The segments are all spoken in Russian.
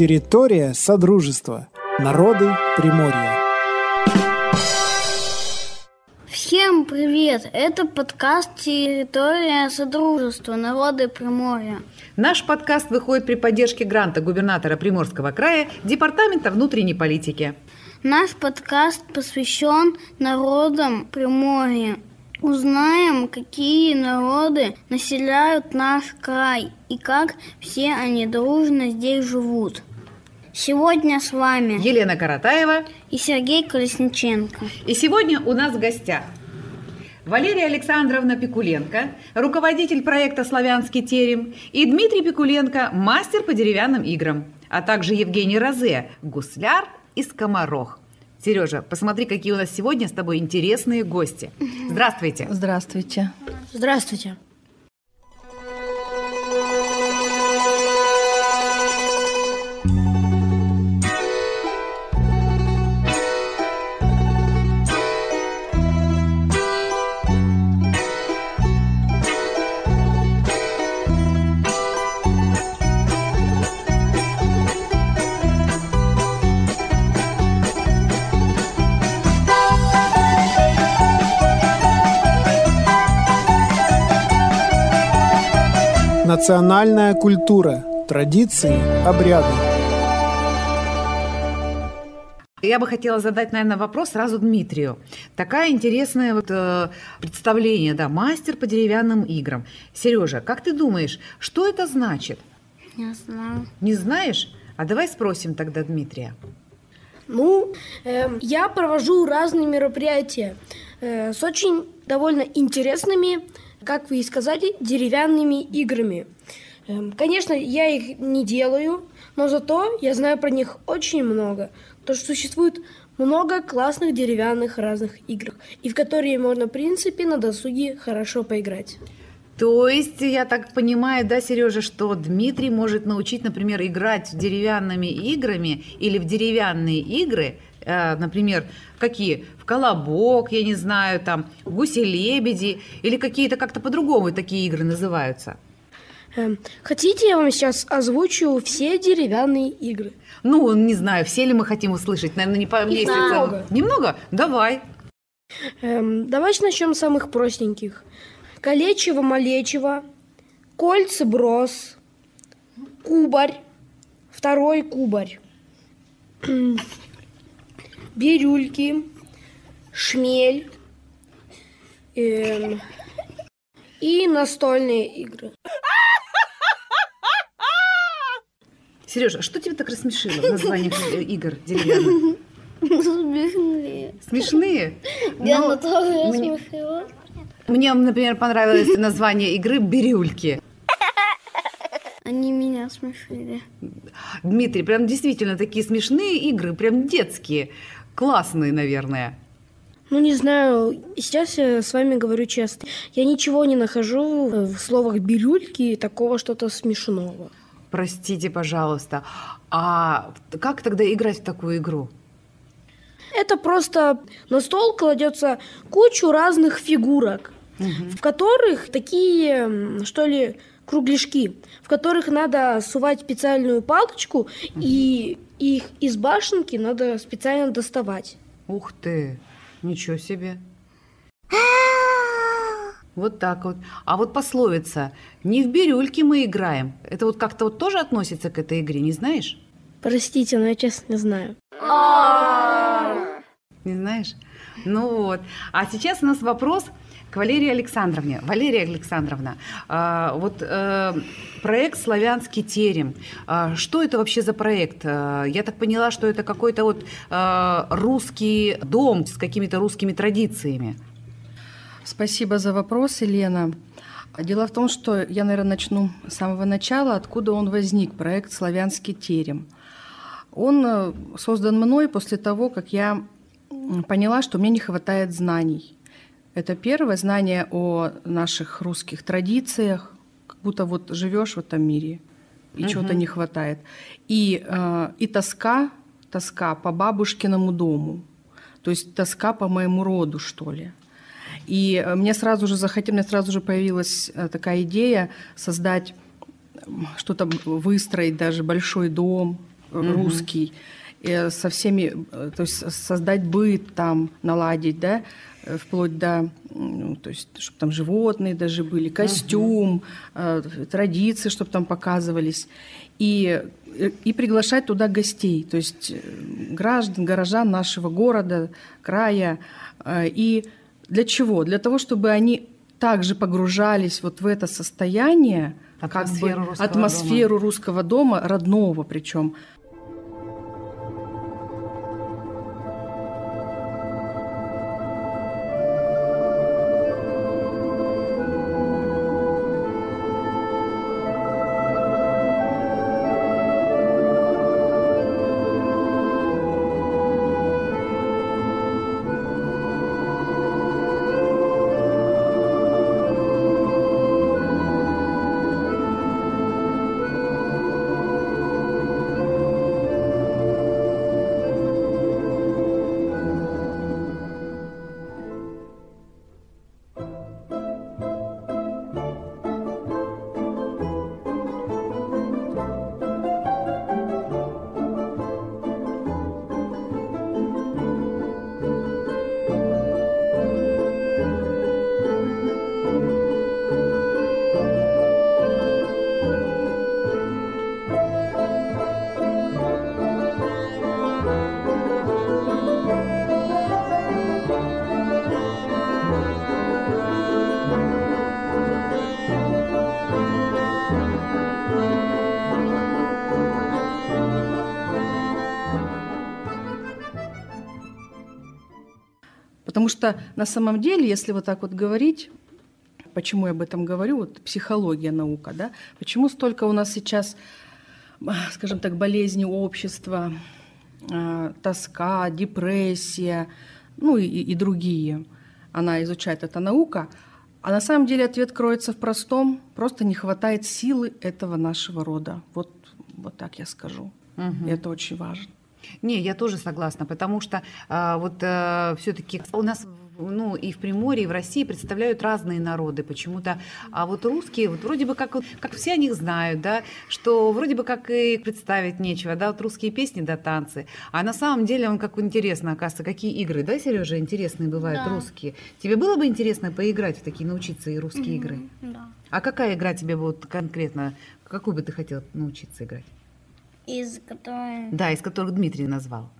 Территория Содружества. Народы Приморья. Всем привет! Это подкаст «Территория Содружества. Народы Приморья». Наш подкаст выходит при поддержке гранта губернатора Приморского края Департамента внутренней политики. Наш подкаст посвящен народам Приморья. Узнаем, какие народы населяют наш край и как все они дружно здесь живут. Сегодня с вами Елена Каратаева и Сергей Колесниченко. И сегодня у нас в гостях Валерия Александровна Пикуленко, руководитель проекта «Славянский терем», и Дмитрий Пикуленко, мастер по деревянным играм, а также Евгений Розе, гусляр и скоморох. Сережа, посмотри, какие у нас сегодня с тобой интересные гости. Здравствуйте. Здравствуйте. Здравствуйте. Национальная культура, традиции, обряды. Я бы хотела задать, наверное, вопрос сразу Дмитрию. Такая интересное вот, э, представление, да, мастер по деревянным играм. Сережа, как ты думаешь, что это значит? Не знаю. Не знаешь? А давай спросим тогда Дмитрия. Ну, эм, я провожу разные мероприятия э, с очень довольно интересными как вы и сказали, деревянными играми. Эм, конечно, я их не делаю, но зато я знаю про них очень много. То, что существует много классных деревянных разных игр, и в которые можно, в принципе, на досуге хорошо поиграть. То есть, я так понимаю, да, Сережа, что Дмитрий может научить, например, играть деревянными играми или в деревянные игры, э, например, какие? Колобок, я не знаю, там, гуси-лебеди или какие-то как-то по-другому такие игры называются? Эм, хотите, я вам сейчас озвучу все деревянные игры? Ну, не знаю, все ли мы хотим услышать, наверное, не поместится. Немного. Немного? Давай. Эм, давайте начнем с самых простеньких. Колечево-малечево, кольца-брос, кубарь, второй кубарь, бирюльки, шмель эм, и настольные игры. Сережа, что тебя так рассмешило в названиях э, игр деревянных? Смешные. Смешные? Я Но на тоже мне-. Мне, например, понравилось название игры «Бирюльки». Они меня смешили. Дмитрий, прям действительно такие смешные игры, прям детские. Классные, наверное. Ну, не знаю, сейчас я с вами говорю честно. Я ничего не нахожу в словах «бирюльки» такого что-то смешного. Простите, пожалуйста. А как тогда играть в такую игру? Это просто на стол кладется кучу разных фигурок, в которых такие, что ли, кругляшки, в которых надо сувать специальную палочку, и их из башенки надо специально доставать. Ух ты, ничего себе. Вот так вот. А вот пословица «не в бирюльке мы играем». Это вот как-то вот тоже относится к этой игре, не знаешь? Простите, но я честно не знаю. Не знаешь? Ну вот. А сейчас у нас вопрос к Валерии Александровне. Валерия Александровна, а, вот э, проект «Славянский терем». А, что это вообще за проект? А, я так поняла, что это какой-то вот русский дом с какими-то русскими традициями. Спасибо за вопрос, Елена. Дело в том, что я, наверное, начну с самого начала, откуда он возник, проект «Славянский терем». Он э, создан мной после того, как я поняла, что мне не хватает знаний. Это первое знание о наших русских традициях, как будто вот живешь в этом мире и чего-то не хватает. И, э, и тоска, тоска по бабушкиному дому, то есть тоска по моему роду, что ли. И э, мне сразу же захотелось, мне сразу же появилась э, такая идея создать что-то, выстроить даже большой дом, русский, э, со всеми, то есть создать быт там, наладить, да, вплоть до, ну, то есть, чтобы там животные даже были, костюм, э, традиции, чтобы там показывались. И, э, и приглашать туда гостей, то есть э, граждан, горожан нашего города, края. Э, И для чего? Для того, чтобы они также погружались вот в это состояние, Атмосферу как бы, русского атмосферу русского дома, родного причем. Потому что на самом деле, если вот так вот говорить, почему я об этом говорю, вот психология наука, да, почему столько у нас сейчас, а, скажем так, болезни общества, а, тоска, депрессия, ну и, и другие. Она изучает эта наука. А на самом деле ответ кроется в простом. Просто не хватает силы этого нашего рода. Вот, вот так я скажу. И это очень важно. Не, я тоже согласна, потому что а, вот все-таки у нас ну, и в Приморье, и в России представляют разные народы почему-то. А вот русские, вот вроде бы как, как все о них знают, да, что вроде бы как и представить нечего, да, вот русские песни да танцы. А на самом деле, он как интересно, оказывается, какие игры, да, Сережа, интересные бывают Да. русские. Тебе было бы интересно поиграть в такие, научиться и русские игры? Да. А какая игра тебе вот конкретно, какую бы ты хотела научиться играть? Из которой Да, из которых Дмитрий назвал.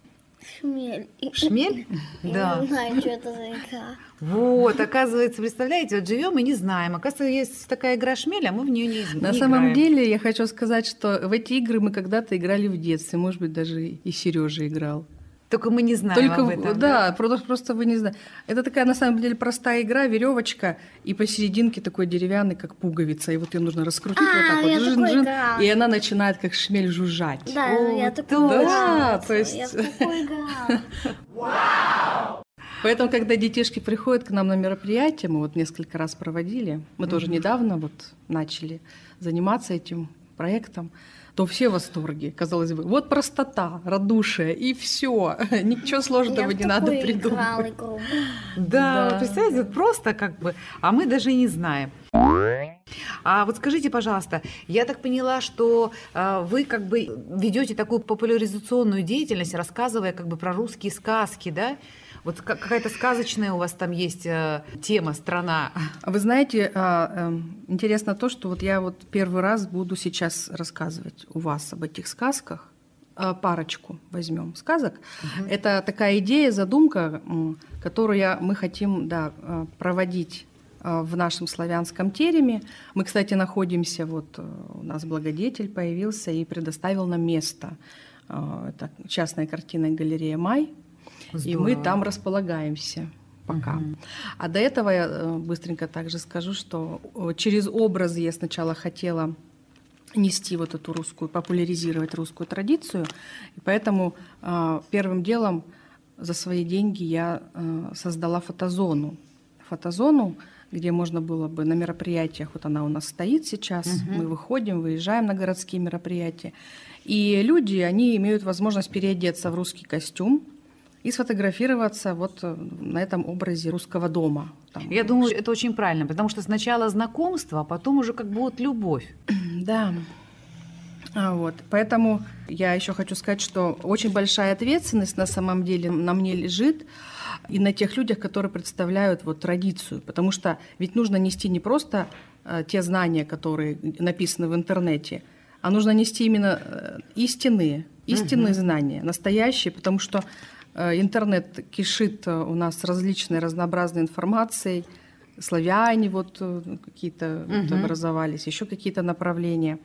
шмель. Шмель? Я не знаю, что это за игра. Вот, оказывается, представляете, вот живем и не знаем. Оказывается, есть такая игра шмель, а мы в нее не, не На самом играем. деле, я хочу сказать, что в эти игры мы когда-то играли в детстве. Может быть, даже и Сережа играл. Только мы не знаем Только об этом. да, просто, просто вы не знаете. Это такая на самом деле простая игра, веревочка, и посерединке такой деревянный, как пуговица, и вот ее нужно раскрутить А, вот так вот, я жин, такой жин, играла. и она начинает как шмель жужжать. Да, О, я такой да, то есть- Я такой. Поэтому, когда детишки приходят к нам на мероприятие, мы вот несколько раз проводили, мы тоже недавно вот начали заниматься этим проектом, то все в восторге, казалось бы. Вот простота, радушие, и все. Ничего сложного Я не надо игру. Да, представляете, просто как бы, а мы даже и не знаем. А вот скажите, пожалуйста, я так поняла, что э, вы как бы ведете такую популяризационную деятельность, рассказывая как бы про русские сказки, да? Вот ка- какая-то сказочная у вас там есть э, тема, страна. Вы знаете, а, эм, интересно то, что вот я вот первый раз буду сейчас рассказывать у вас об этих сказках. А, Парочку возьмем сказок. Это такая идея, задумка, которую мы хотим да, проводить в нашем славянском тереме. Мы, кстати, находимся, вот э, у нас благодетель появился и предоставил нам место. Это частная картинная галерея «Май», и мы Здорово. там располагаемся пока. А до этого я э, быстренько также скажу, что через образы я сначала хотела нести вот эту русскую, популяризировать русскую традицию, и поэтому э, первым делом за свои деньги я э, создала фотозону. Фотозону, где можно было бы на мероприятиях, вот она у нас стоит сейчас, мы выходим, выезжаем на городские мероприятия, и люди, они имеют возможность переодеться в русский костюм, и сфотографироваться вот э, на этом образе русского дома. Там, Я думаю, это очень правильно, потому что сначала знакомство, а потом уже как бы вот любовь. Да. А, Вот. Поэтому я еще хочу сказать, что очень большая ответственность на самом деле на мне лежит и на тех людях, которые представляют вот традицию. Потому что ведь нужно нести не просто э, те знания, которые написаны в интернете, а нужно нести именно э, истинные, истинные знания, настоящие, потому что интернет кишит э, у нас различной разнообразной информацией, славяне вот э, какие-то вот Мгм. образовались, еще какие-то направления.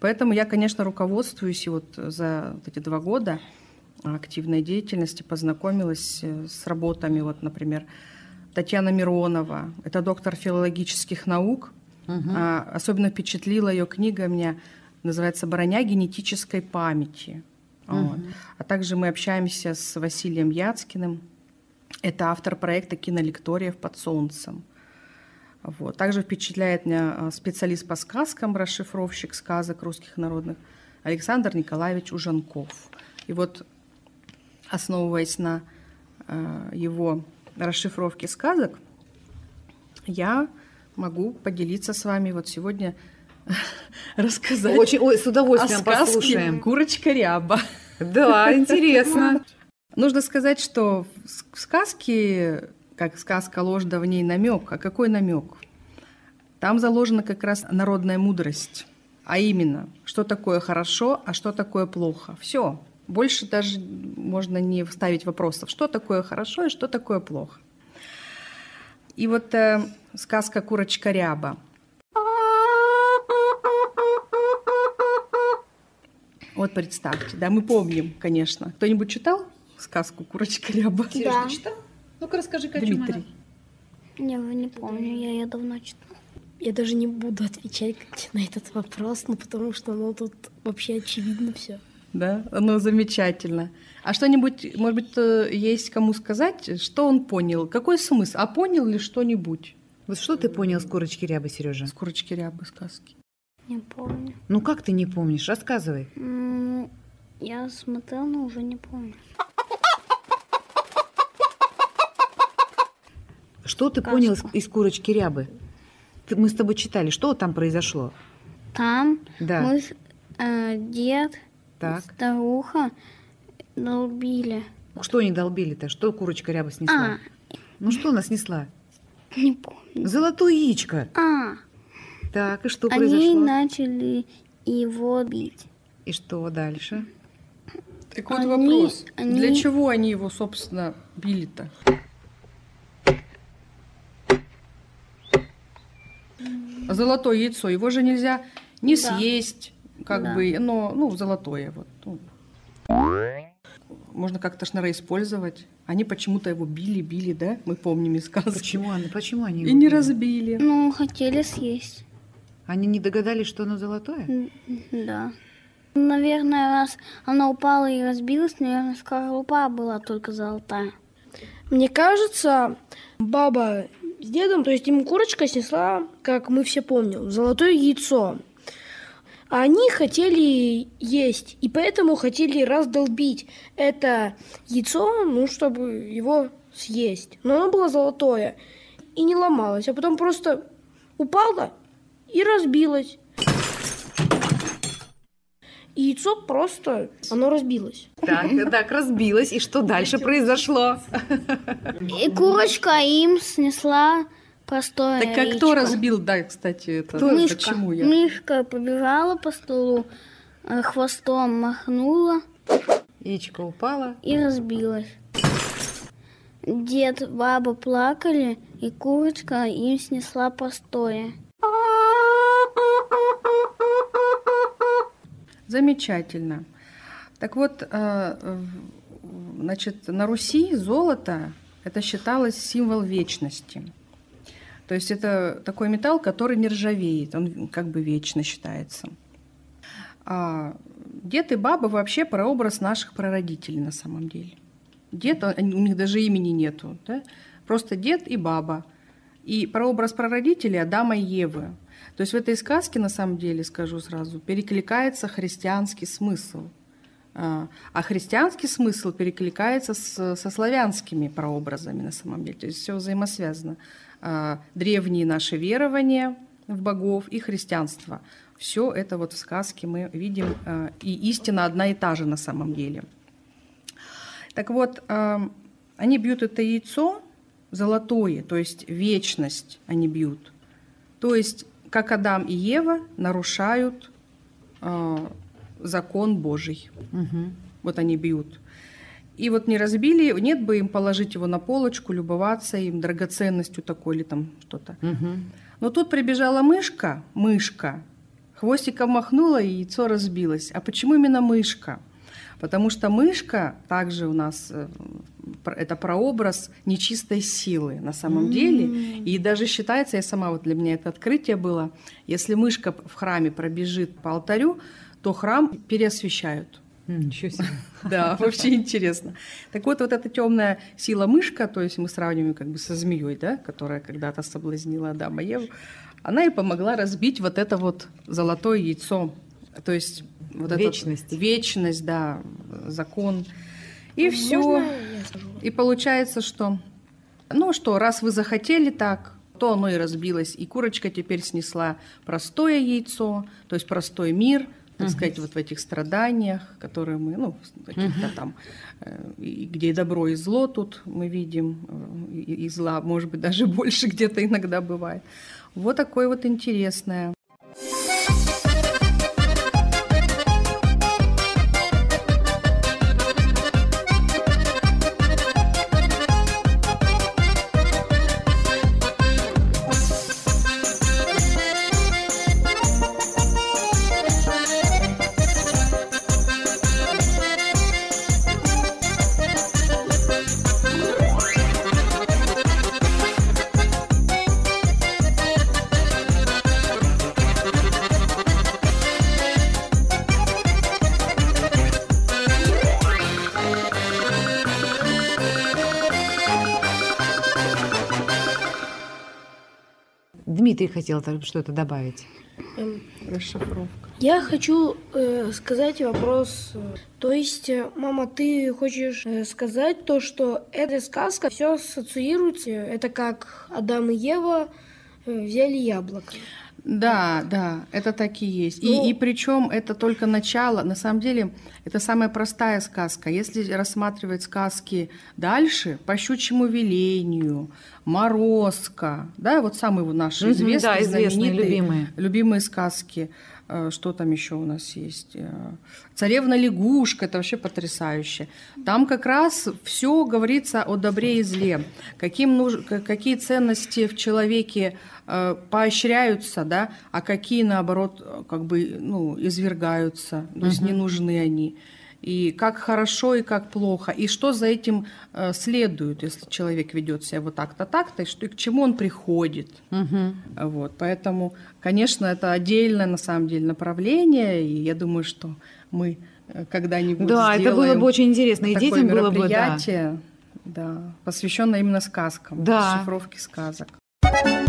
Поэтому я, конечно, руководствуюсь и вот за вот эти два года активной деятельности познакомилась э, с работами, вот, например, Татьяна Миронова, это доктор филологических наук. А, Особенно впечатлила ее книга меня, называется «Броня генетической памяти». Вот. А также мы общаемся с Василием Яцкиным, это автор проекта «Кинолектория под солнцем». Вот. Также впечатляет меня а, специалист по сказкам, расшифровщик сказок русских народных Александр Николаевич Ужанков. И вот, основываясь на э, его расшифровке сказок, я могу поделиться с вами вот сегодня рассказать Очень, ой, с о удовольствием сказке послушаем. «Курочка ряба». Да, интересно. Нужно сказать, что в сказке, как сказка ложь, да в ней намек. А какой намек? Там заложена как раз народная мудрость. А именно, что такое хорошо, а что такое плохо. Все. Больше даже можно не вставить вопросов. Что такое хорошо и что такое плохо. И вот э, сказка «Курочка ряба». Вот представьте, да, мы помним, конечно. Кто-нибудь читал сказку «Курочка ряба»? Да. читал? Ну-ка расскажи-ка, о чем она. Дмитрий. Я уже не помню, я ее давно читала. Я даже не буду отвечать на этот вопрос, ну потому что ну тут вообще очевидно все. Да, ну замечательно. А что-нибудь, может быть, э, есть кому сказать, что он понял? Какой смысл? А понял ли что-нибудь Вот что ты понял с курочки рябы, Сережа? с «Курочки рябы» сказки? Не помню. Ну как ты не помнишь? Рассказывай. М, Я смотрела, но уже не помню. Что ты Сказку. понял из, курочки рябы? Ты- мы с тобой читали, что там произошло? Там Да. мы э, дед, Так. старуха долбили. Что они долбили-то? Что курочка ряба снесла? А, Ну что она снесла? не помню. Золотое яичко. А, Так, и что они произошло? начали его бить. И что дальше? Так вот Они- вопрос. они- Для чего они его, собственно, били-то? Золотое яйцо, его же нельзя не Да. съесть, как Да. бы, но, ну, золотое вот. ну. Можно как-то наверное, использовать. Они почему-то его били, били, да? Мы помним из сказки. Почему, они- почему они И его не били? разбили. Ну, хотели съесть. Они не догадались, что оно золотое? Да. Наверное, раз она упала и разбилась, наверное, скорлупа была только золотая. Мне кажется, баба с дедом, то есть им курочка снесла, как мы все помним, золотое яйцо. А они хотели есть, и поэтому хотели раздолбить это яйцо, ну, чтобы его съесть. Но оно было золотое и не ломалось, а потом просто упало и разбилось. И яйцо просто, оно разбилось. Так, так, разбилось. И что дальше произошло? И курочка им снесла простое Так как кто разбил, да, кстати, это Мышка. почему я? Мышка побежала по столу, э, хвостом махнула Яичко упало. и разбилась. Дед, баба плакали, и курочка им снесла простое. Замечательно. Так вот, э, значит, на Руси золото это считалось символ вечности. То есть это такой металл, который не ржавеет, он как бы вечно считается. А дед и баба вообще прообраз наших прародителей на самом деле. Дед, он- у них даже имени нету, да? просто дед и баба. И прообраз прародителей Адама и Евы. То есть в этой сказке, на самом деле, скажу сразу, перекликается христианский смысл. А а христианский смысл перекликается с- со славянскими прообразами на самом деле. То есть все взаимосвязано. А, Древние наши верования в богов и христианство. Все это вот в сказке мы видим, э, и истина одна и та же на самом деле. Так вот, они бьют это яйцо золотое, то есть вечность они бьют. То есть, как Адам и Ева нарушают э, закон Божий. Угу. Вот они бьют. И вот не разбили, нет бы им положить его на полочку, любоваться им драгоценностью такой или там что-то. Угу. Но тут прибежала мышка, мышка, хвостиком махнула и яйцо разбилось. А почему именно мышка? Потому что мышка также у нас э, это прообраз нечистой силы на самом mm-hmm. деле. И даже считается, я сама вот для меня это открытие было, если мышка в храме пробежит по алтарю, то храм переосвещают. Ничего себе. Да, вообще интересно. Так вот, вот эта темная сила мышка, то есть мы сравниваем как бы со змеей, да, которая когда-то соблазнила Адама Еву, она и помогла разбить вот это вот золотое яйцо. То есть вот вечность. Этот, вечность, да, закон. И все. И получается, что, ну что, раз вы захотели так, то оно и разбилось. И курочка теперь снесла простое яйцо, то есть простой мир – так uh сказать, вот в этих страданиях, которые мы, ну, каких-то uh там, э, и где и добро, и зло тут мы видим, э, и, и зла, может быть, даже больше где-то иногда бывает. Вот такое вот интересное. Дмитрий хотел что-то добавить. Эм, Расшифровка. Я хочу э, сказать вопрос. То есть, э, мама, ты хочешь э, сказать то, что эта сказка все ассоциируется, это как Адам и Ева э, взяли яблоко. Да, да, это так и есть. Ну, и, и причем это только начало. На самом деле, это самая простая сказка. Если рассматривать сказки дальше, по щучьему велению, Морозко, да, вот самые наши известные, да, известные любимые. любимые сказки. Э, что там еще у нас есть? Э, Царевна лягушка, это вообще потрясающе. Там как раз все говорится о добре и зле. Каким нуж... Какие ценности в человеке э, поощряются, да, а какие, наоборот, как бы, ну, извергаются, то есть не нужны они и как хорошо и как плохо, и что за этим э, следует, если человек ведет себя вот так-то, так-то, и, что, и к чему он приходит. Угу. Вот, поэтому, конечно, это отдельное на самом деле направление, и я думаю, что мы э, когда-нибудь Да, это было бы очень интересно, и детям было бы, да. Да, посвященное именно сказкам, да. шифровке сказок. А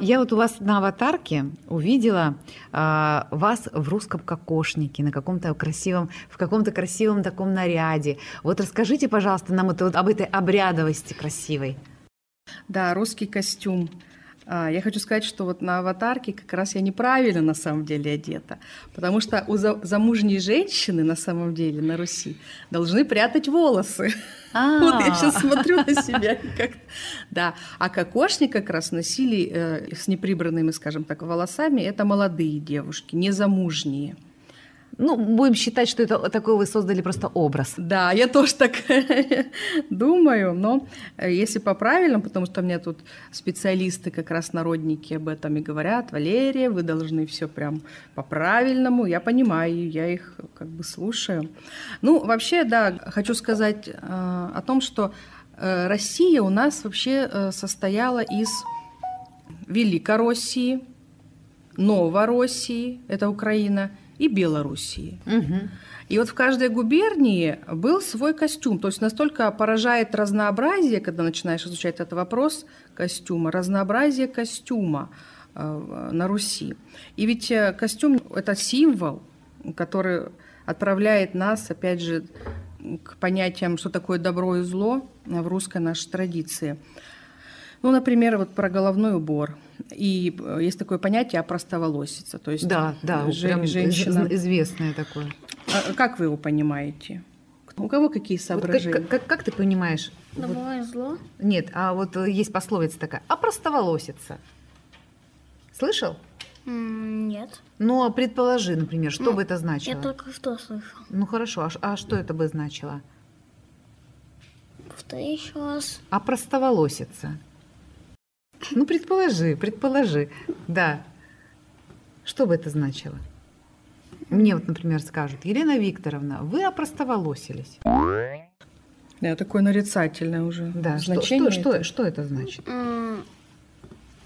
я вот у вас на аватарке увидела а, вас в русском кокошнике, на каком-то красивом, в каком-то красивом таком наряде. Вот расскажите, пожалуйста, нам это, вот, об этой обрядовости красивой. Да, русский костюм. А, я хочу сказать, что вот на аватарке как раз я неправильно на самом деле одета, потому что у замужней женщины на самом деле на Руси должны прятать волосы. А. Вот я сейчас смотрю на себя. Как... Да, а кокошник как раз носили э, с неприбранными, скажем так, волосами. Это молодые девушки, незамужние. Ну, будем считать, что это такой вы создали просто образ. Да, я тоже так думаю, но э, если по-правильному, потому что меня тут специалисты, как раз народники об этом и говорят, Валерия, вы должны все прям по-правильному, я понимаю, я их как бы слушаю. Ну, вообще, да, хочу сказать э, о том, что э, Россия у нас вообще состояла из Великороссии, Новороссии, это Украина, и Белоруссии. Мгм. И вот в каждой губернии был свой костюм. То есть настолько поражает разнообразие, когда начинаешь изучать этот вопрос костюма, разнообразие костюма э, на Руси. И ведь э, костюм – это символ, который отправляет нас, опять же, к понятиям, что такое добро и зло в русской нашей традиции. Ну, например, вот про головной убор. И э, есть такое понятие опростоволосица. То есть Да, да, же- прям женщина... из- известное такое. А как вы его понимаете? У кого какие Вот как, соображения? как- как- ты понимаешь? Вот- Добро и зло. нет, а вот э, есть пословица такая, а простоволосица. Слышал? Нет. Ну, а предположи, например, что Ну, бы это значило? Я только что слышал. Ну хорошо, а, а что это бы значило? Повтори еще раз. А простоволосица? Ну, предположи, предположи. Да. Что бы это значило? Мне вот, например, скажут, Елена Викторовна, вы опростоволосились. Да, такое нарицательное уже Да, что, значение. что, что, что это значит?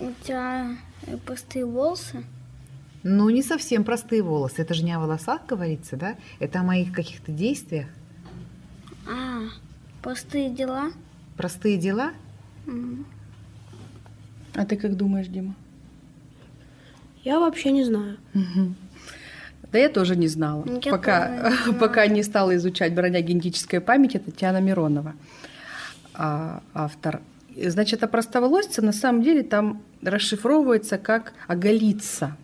У тебя э, простые волосы? Ну, не совсем простые волосы. Это же не о волосах говорится, да? Это о моих каких-то действиях. А, простые дела? Простые дела? М, А ты как думаешь, Дима? Я вообще не знаю. Да я тоже не знала, Я пока, тоже не знала. пока не стала изучать броня генетическая память, это Татьяна Миронова, а, автор. Значит, а простоволосица на самом деле там расшифровывается как оголиться,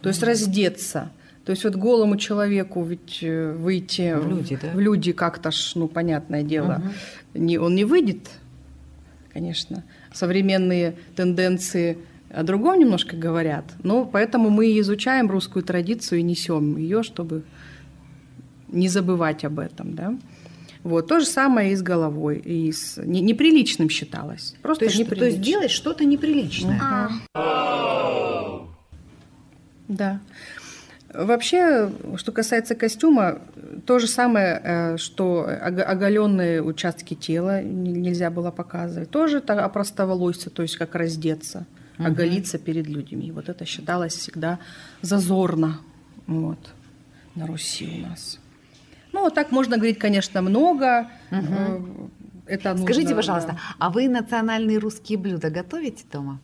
то есть раздеться. То есть вот голому человеку ведь э, выйти В люди, да? в люди как-то ж, ну, понятное дело, Мгм. не, он не выйдет, конечно. Современные тенденции о другом немножко говорят, но поэтому мы и изучаем русскую традицию и несем ее, чтобы не забывать об этом, да. Вот то же самое и с головой, и с не- неприличным считалось, просто То есть, что- то есть неприлично. делать что-то неприличное. А, Да. Вообще, что касается костюма, то же самое, э, что ого- оголенные участки тела нельзя было показывать. Тоже это опростоволоситься, то есть как раздеться, оголиться перед людьми. Вот это считалось всегда зазорно вот, на Руси у нас. Ну, вот так можно говорить, конечно, много. Э, Это нужно, Скажите, пожалуйста, да. а вы национальные русские блюда готовите дома?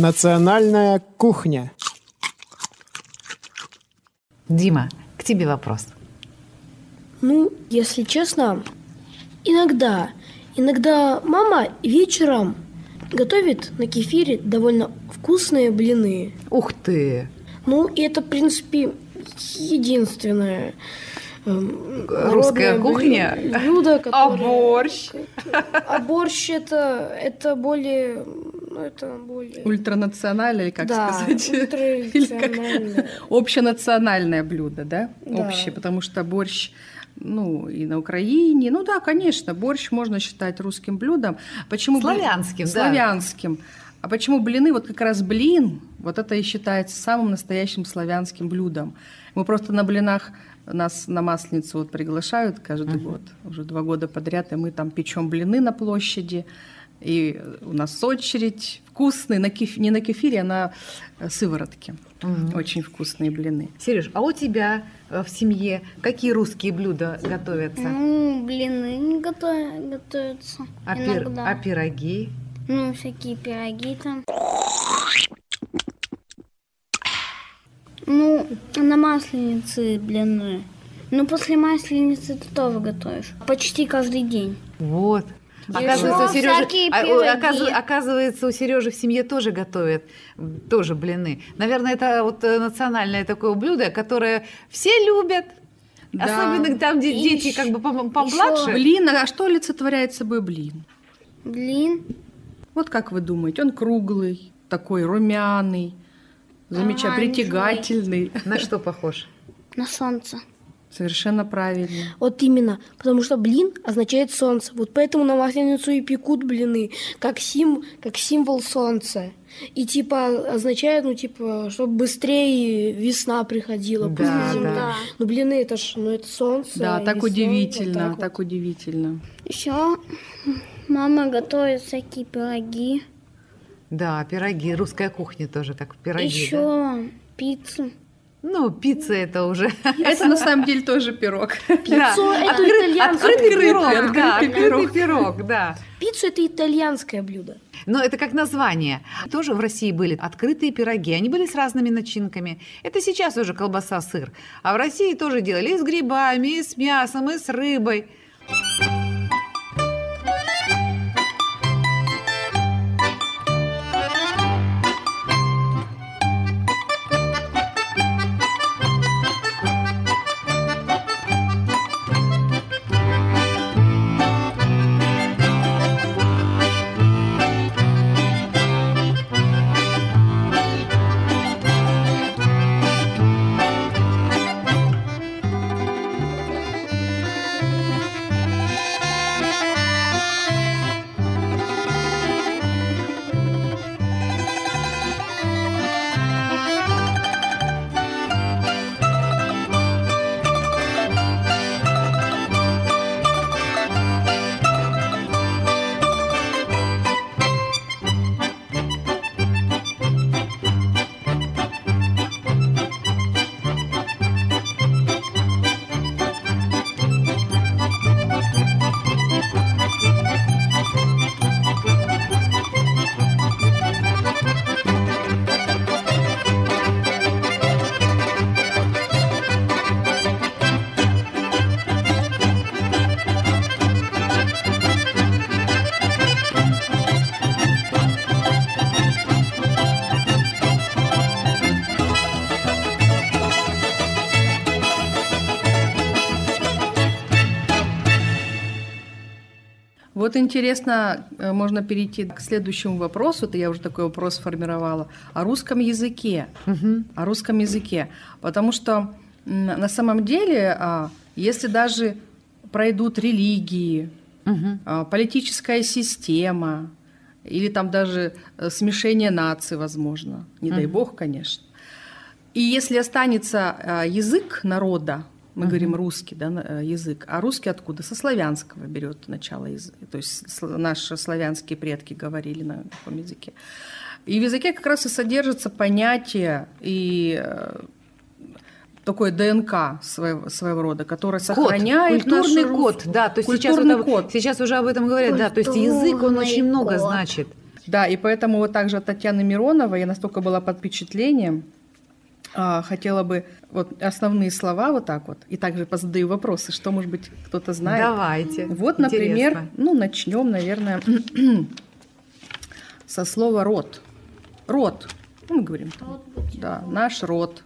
Национальная кухня. Дима, к тебе вопрос. Ну, если честно, иногда, иногда мама вечером готовит на кефире довольно вкусные блины. Ух ты! Ну, и это, в принципе, единственное эм, Русская кухня? блю- блюдо, А которое... борщ? А борщ это, это более... Ну, это более... Ультранациональное, или как да, сказать? Или как? ультранациональное. Общенациональное блюдо, да? Да. Общее, потому что борщ, ну, и на Украине, ну да, конечно, борщ можно считать русским блюдом. Почему Славянским, да. Славянским. А почему блины? Вот как раз блин, вот это и считается самым настоящим славянским блюдом. Мы просто на блинах нас на масленицу вот приглашают каждый год, уже два года подряд, и мы там печем блины на площади, и у нас очередь вкусные, на кеф- не на кефире, а на э, сыворотке. Очень вкусные блины. Сереж, а у тебя э, в семье какие русские блюда готовятся? ну, блины не готовятся. А, пир- иногда. а пироги? Ну, всякие пироги там. Ну, на масленице блины. Ну, после масленицы ты тоже готовишь. Почти каждый день. Вот. Оказывается, у Сережи, а, оказывается, у Сережи в семье тоже готовят тоже блины. Наверное, это вот э, национальное такое блюдо, которое все любят. Да. Особенно там, где И дети как бы пом- помладше. Блин, а что олицетворяет собой блин? Блин. Вот как вы думаете, он круглый, такой румяный, замечательный, Оранжевый. притягательный. На что похож? На солнце. Совершенно правильно. Вот именно, потому что блин означает солнце. Вот поэтому на Масленицу и пекут блины, как, сим, как символ солнца. И типа означает, ну типа, чтобы быстрее весна приходила Да, после зимы. да. Ну блины это ж, ну это солнце. Да, и так солнце, удивительно, вот так, вот. удивительно. Еще мама готовит всякие пироги. Да, пироги, русская кухня тоже, как пироги. да? Еще пиццу. Ну, пицца это уже... Это на самом деле тоже пирог. Да. Пиццу это Открыт- итальянское Открытый блюдо. пирог, Открытый да, открытый пирог. пирог, да. Пиццу это итальянское блюдо. Но это как название. Тоже в России были открытые пироги. Они были с разными начинками. Это сейчас уже колбаса, сыр. А в России тоже делали и с грибами, и с мясом, и с рыбой. Вот интересно, э, можно перейти к следующему вопросу. Это я уже такой вопрос сформировала. О русском языке. О русском языке. Потому что на самом деле, а, если даже пройдут религии, а, политическая система, или там даже э, смешение наций, возможно, не дай бог, конечно. И если останется а, язык народа, мы говорим русский да, э, язык, а русский откуда? Со славянского берет начало языка. То есть наши славянские предки говорили на таком языке. И в языке как раз и содержится понятие и э, такое ДНК своего, своего рода, которое Код, сохраняет культурный нашу код, да, то есть сейчас, культурный вот- код. сейчас уже об этом говорят, да, то есть язык, он Культурный очень много код. значит. Да, и поэтому вот также от Татьяны Мироновой я настолько была под впечатлением, хотела бы вот основные слова вот так вот, и также позадаю вопросы, что, может быть, кто-то знает. Давайте. Вот, например, Интересно. ну, начнем, наверное, со слова род. Род. Ну, мы говорим. там, Да, наш род.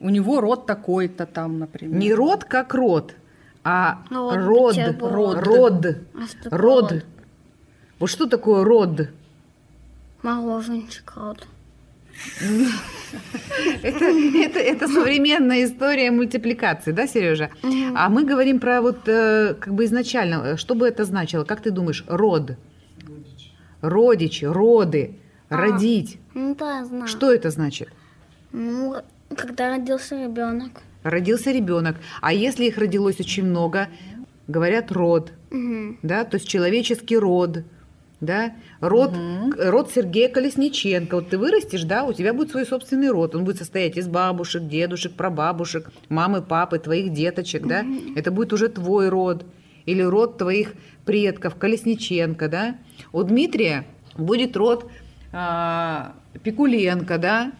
У него род такой-то там, например. Не род как род, а Род род. Род. Род. Род. А что такое Род. род? Вот такое род? Это, это, это современная история мультипликации, да, Сережа? А мы говорим про вот э, как бы изначально, э, что бы это значило? Как ты думаешь, род? Родичи, роды, родить. Ну да, знаю. Что это значит? Ну, когда родился ребенок. Родился ребенок. А если их родилось очень много, говорят род, Мгм. да, то есть человеческий род, да, род, к- род Сергея Колесниченко. Вот ты вырастешь, да, у тебя будет свой собственный род. Он будет состоять из бабушек, дедушек, прабабушек, мамы, папы, твоих деточек, да. Это будет уже твой род или род твоих предков Колесниченко, да. У Дмитрия будет род а, Пикуленко, да.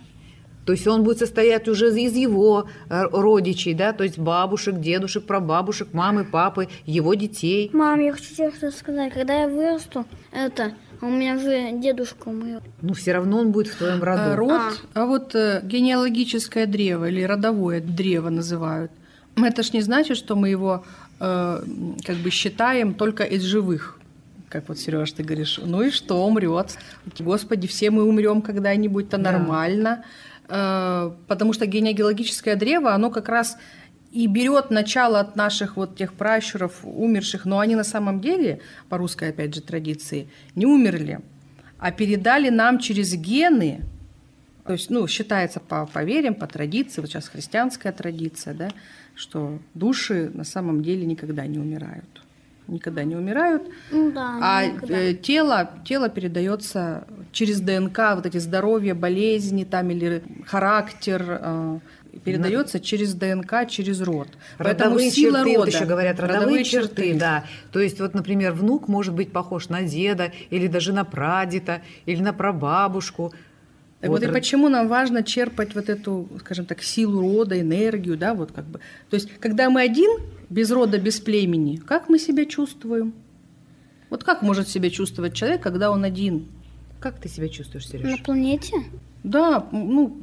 То есть он будет состоять уже из его э, родичей, да, то есть бабушек, дедушек, прабабушек, мамы, папы, его детей. Мам, я хочу тебе что сказать. Когда я вырасту, это, у меня же дедушка умрет. Ну, все равно он будет в твоем А, роду. Род, а, вот э, генеалогическое древо или родовое древо называют. Это ж не значит, что мы его э, как бы считаем только из живых. Как вот, Сереж, ты говоришь, ну и что, умрет. Господи, все мы умрем когда-нибудь, то Да. нормально. Э, потому что генеалогическое древо, оно как раз и берет начало от наших вот тех пращуров, умерших, но они на самом деле, по русской, опять же, традиции, не умерли, а передали нам через гены, то есть, ну, считается по поверьям, по традиции, вот сейчас христианская традиция, да, что души на самом деле никогда не умирают. Никогда не умирают, Ну да, а никогда. э, тело, тело передается через ДНК, вот эти здоровья, болезни там или характер э, передается через ДНК, через род. Поэтому Родовые сила черты, рода. вот еще говорят, родовые, черты, да. То есть вот, например, внук может быть похож на деда, или даже на прадеда, или на прабабушку. Так вот, и р- почему нам важно черпать вот эту, скажем так, силу рода, энергию, да, вот как бы. То есть, когда мы один, без рода, без племени, как мы себя чувствуем? Вот как может себя чувствовать человек, когда он один? Как ты себя чувствуешь, На Сереж? планете? Да, ну,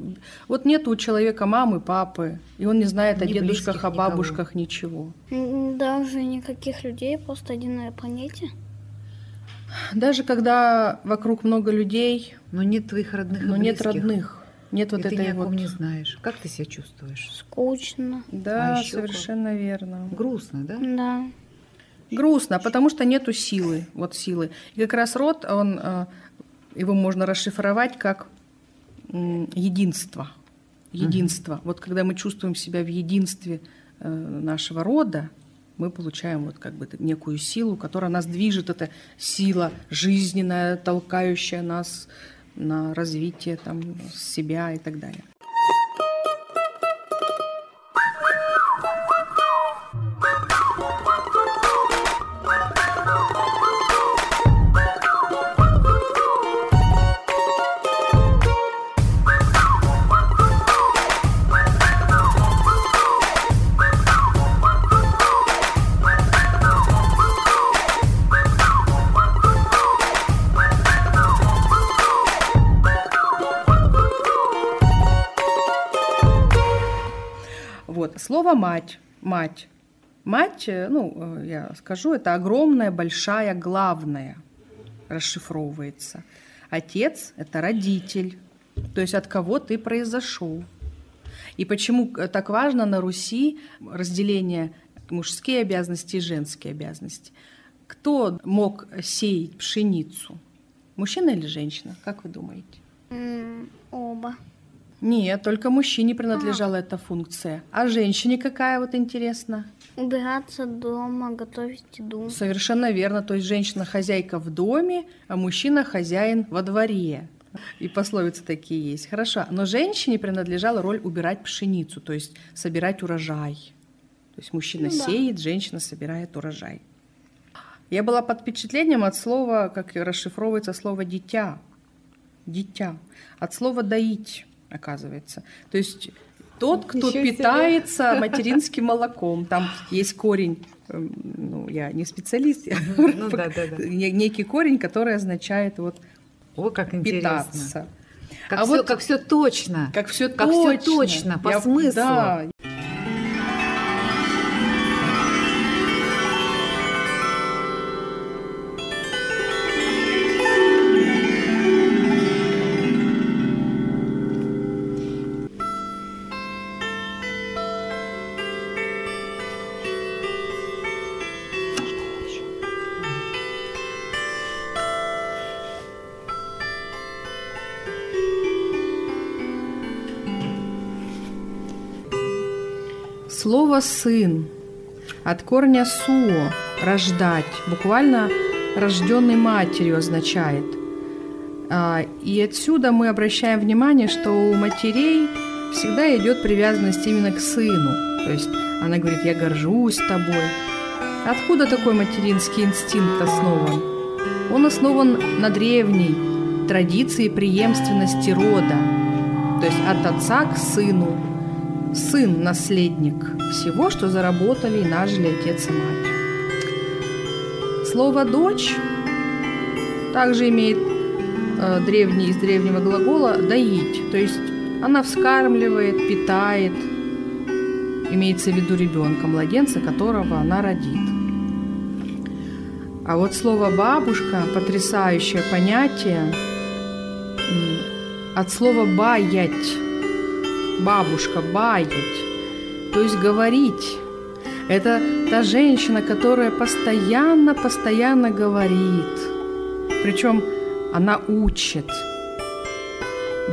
вот нет у человека мамы, папы, и он не знает о Ни дедушках, близких, о никого. бабушках, ничего. М, Даже никаких людей, просто один на планете. Даже когда вокруг много людей, Но нет твоих родных и но нет близких. родных, нет И вот ты ни этой о ком вот... не знаешь. Как ты себя чувствуешь? Скучно. Да, А ещё как? совершенно верно. Грустно, да? Да. Грустно, потому что нету силы, вот силы. И как раз род, он, э, его можно расшифровать как единство. Единство. Вот когда мы чувствуем себя в единстве э, нашего рода, мы получаем вот как бы некую силу, которая нас движет. Это сила жизненная, толкающая нас на развитие там, себя и так далее. Слово «мать». Мать. Мать, э, ну, э, я скажу, это огромная, большая, главная расшифровывается. Отец – это родитель, то есть от кого ты произошел. И почему так важно на Руси разделение мужские обязанности и женские обязанности? Кто мог сеять пшеницу? Мужчина или женщина? Как вы думаете? Оба. Нет, только мужчине принадлежала эта функция. А женщине какая вот интересно? Убираться дома, готовить еду. Совершенно верно. То есть женщина хозяйка в доме, а мужчина хозяин во дворе. И пословицы такие есть. Хорошо. Но женщине принадлежала роль убирать пшеницу, то есть собирать урожай. То есть мужчина Ну да. сеет, женщина собирает урожай. Я была под впечатлением от слова, как расшифровывается слово «дитя». Дитя. От слова «доить», оказывается. То есть тот, кто себе. питается материнским молоком. Там есть корень, эм, ну, я не специалист, я Ну да, да, да. не- некий корень, который означает вот О, как интересно. питаться. Как А все, вот- как все точно. Как все Как всё точно, по смыслу. Да. Слово «сын» от корня «суо» – «рождать», буквально «рожденный матерью» означает. А, И отсюда мы обращаем внимание, что у матерей всегда идет привязанность именно к сыну. То есть она говорит «я горжусь тобой». Откуда такой материнский инстинкт основан? Он основан на древней традиции преемственности рода, то есть от отца к сыну. Сын – наследник всего, что заработали и нажили отец и мать. Слово «дочь» также имеет э, древний, из древнего глагола «доить», то есть она вскармливает, питает, имеется в виду ребенка, младенца, которого она родит. А вот слово «бабушка» – потрясающее понятие от слова «баять», бабушка, баять. То есть говорить. Это та женщина, которая постоянно, постоянно говорит. Причем она учит.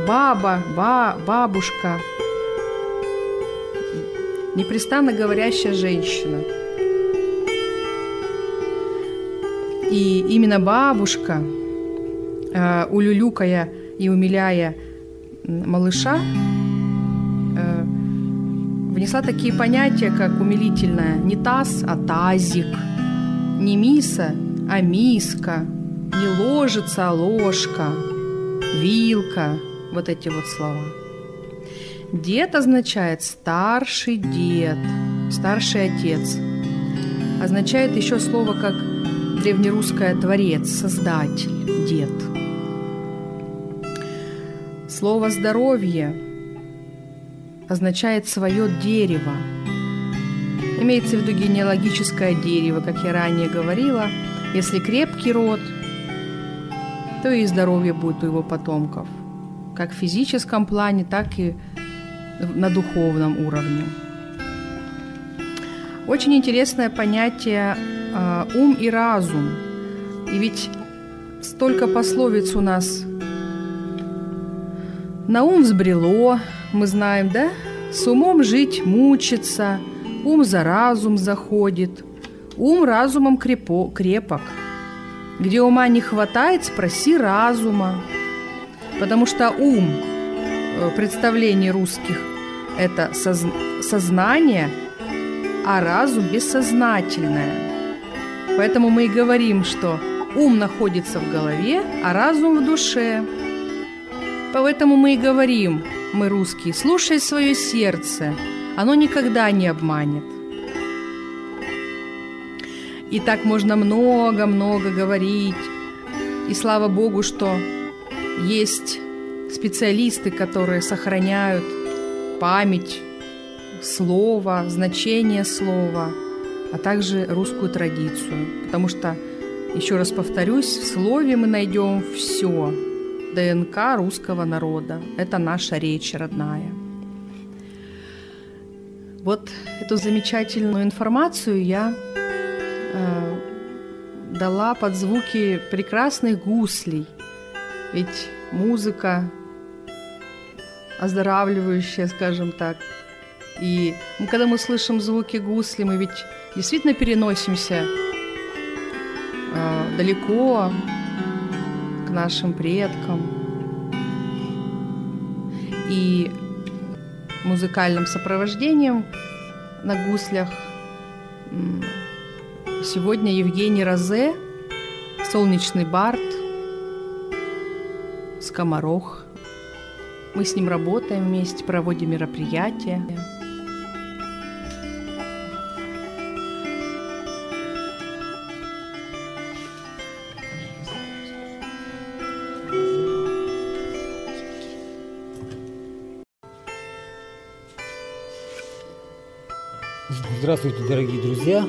Баба, ба, бабушка, непрестанно говорящая женщина. И именно бабушка, э, улюлюкая и умиляя малыша, внесла такие понятия, как умилительное не таз, а тазик, не миса, а миска, не ложица, а ложка, вилка, вот эти вот слова. Дед означает старший дед, старший отец. Означает еще слово как древнерусское творец, создатель, дед. Слово здоровье означает свое дерево. Имеется в виду генеалогическое дерево, как я ранее говорила. Если крепкий род, то и здоровье будет у его потомков, как в физическом плане, так и на духовном уровне. Очень интересное понятие э, ум и разум. И ведь столько пословиц у нас. На ум взбрело, мы знаем, да? С умом жить мучиться, ум за разум заходит, ум разумом крепо, крепок. Где ума не хватает, спроси разума. Потому что ум Э, представлений русских – это соз... сознание, а разум – бессознательное. Поэтому мы и говорим, что ум находится в голове, а разум в душе. Поэтому мы и говорим, мы русские, слушай свое сердце, оно никогда не обманет. И так можно много-много говорить. И слава Богу, что есть специалисты, которые сохраняют память слова, значение слова, а также русскую традицию. Потому что, еще раз повторюсь, в слове мы найдем все. ДНК русского народа. Это наша речь родная. Вот эту замечательную информацию я э, дала под звуки прекрасных гуслей. Ведь музыка оздоравливающая, скажем так. И когда мы слышим звуки гусли, мы ведь действительно переносимся э, далеко нашим предкам. И музыкальным сопровождением на гуслях сегодня Евгений Розе, «Солнечный бард», «Скоморох», мы с ним работаем вместе, проводим мероприятия. Здравствуйте, дорогие друзья!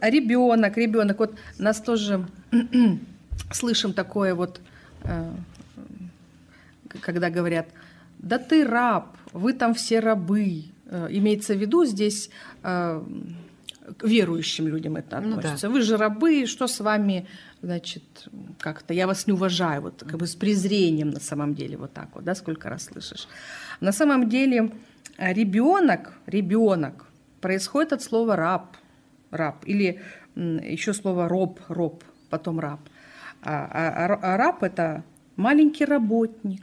Вот ребенок, ребенок, вот нас тоже слышим такое вот, э, когда говорят, да ты раб, вы там все рабы. Э, имеется в виду здесь э, к верующим людям это Ну относится. да. Вы же рабы, что с вами, значит, как-то, я вас не уважаю, вот как бы с презрением на самом деле, вот так вот, да, сколько раз слышишь. На самом деле ребенок, ребенок происходит от слова раб, раб, или еще слово роб, роб, потом раб. А, а- а- а раб это маленький работник,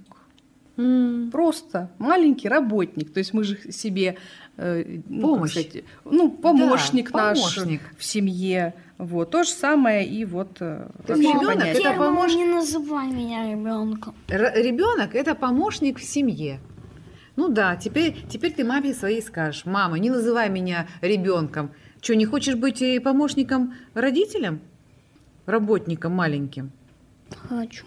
Просто маленький работник. То есть мы же себе э, ну, Помощь. сказать, ну, помощник Да, наш помощник. в семье. Вот. То же самое и вот э, ребёнок понятие. это Мама, помощ- не называй меня ребенком. Ребенок это помощник в семье. Ну да, теперь, теперь ты маме своей скажешь, мама, не называй меня ребенком. Что, не хочешь быть э, помощником родителям? Работником маленьким? Хочу.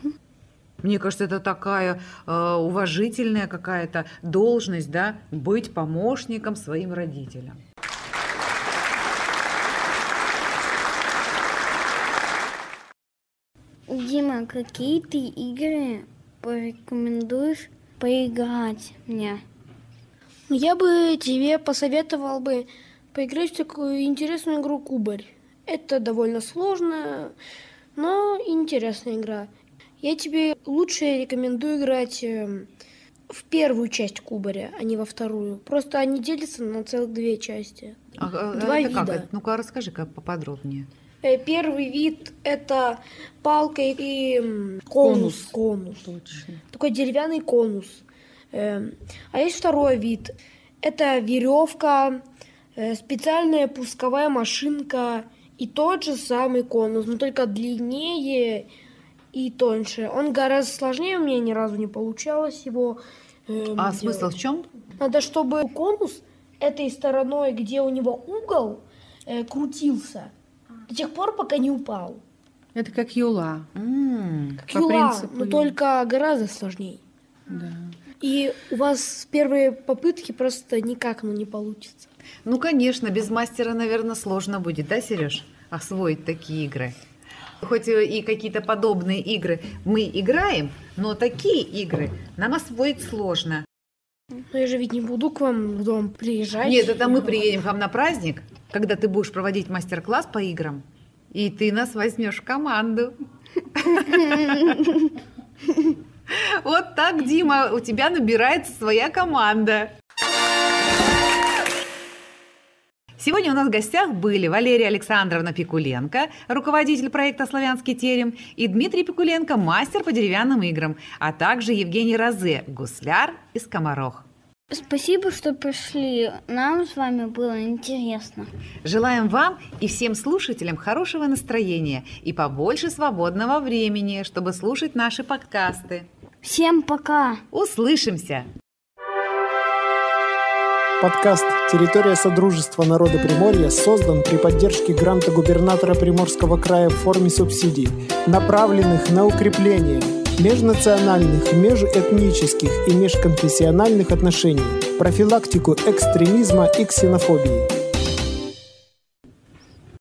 Мне кажется, это такая э, уважительная какая-то должность, да, быть помощником своим родителям. Дима, какие ты игры порекомендуешь поиграть мне? Я бы тебе посоветовал бы поиграть в такую интересную игру Кубарь. Это довольно сложная, но интересная игра. Я тебе лучше рекомендую играть эм, в первую часть Кубаря, а не во вторую. Просто они делятся на целых две части. А, а, Два это как? вида. Это? Ну-ка, расскажи как поподробнее. Э, Первый вид это палка и м, конус. Конус. Точно. Такой деревянный конус. Эм, А есть второй вид. Это веревка, специальная пусковая машинка и тот же самый конус, но только длиннее и тоньше. Он гораздо сложнее, у меня ни разу не получалось его. эм, А делать. смысл в чем? Надо, чтобы конус этой стороной, где у него угол, э, крутился до тех пор, пока не упал. Это как юла. Как По юла, принципу но только гораздо сложнее. Да. И у вас с первой попытки просто никак ну, не получится. Ну, конечно, без мастера, наверное, сложно будет, да, Сереж, освоить такие игры? Хоть и какие-то подобные игры мы играем, но такие игры нам освоить сложно. Но я же ведь не буду к вам в дом приезжать. Нет, это мы приедем к вам на праздник, когда ты будешь проводить мастер-класс по играм, и ты нас возьмешь в команду. Вот так, Дима, у тебя набирается своя команда. Сегодня у нас в гостях были Валерия Александровна Пикуленко, руководитель проекта «Славянский терем», и Дмитрий Пикуленко, мастер по деревянным играм, а также Евгений Розе, гусляр из Комарох. Спасибо, что пришли. Нам с вами было интересно. Желаем вам и всем слушателям хорошего настроения и побольше свободного времени, чтобы слушать наши подкасты. Всем пока! Услышимся! Подкаст «Территория Содружества народа Приморья» создан при поддержке гранта губернатора Приморского края в форме субсидий, направленных на укрепление межнациональных, межэтнических и межконфессиональных отношений, профилактику экстремизма и ксенофобии.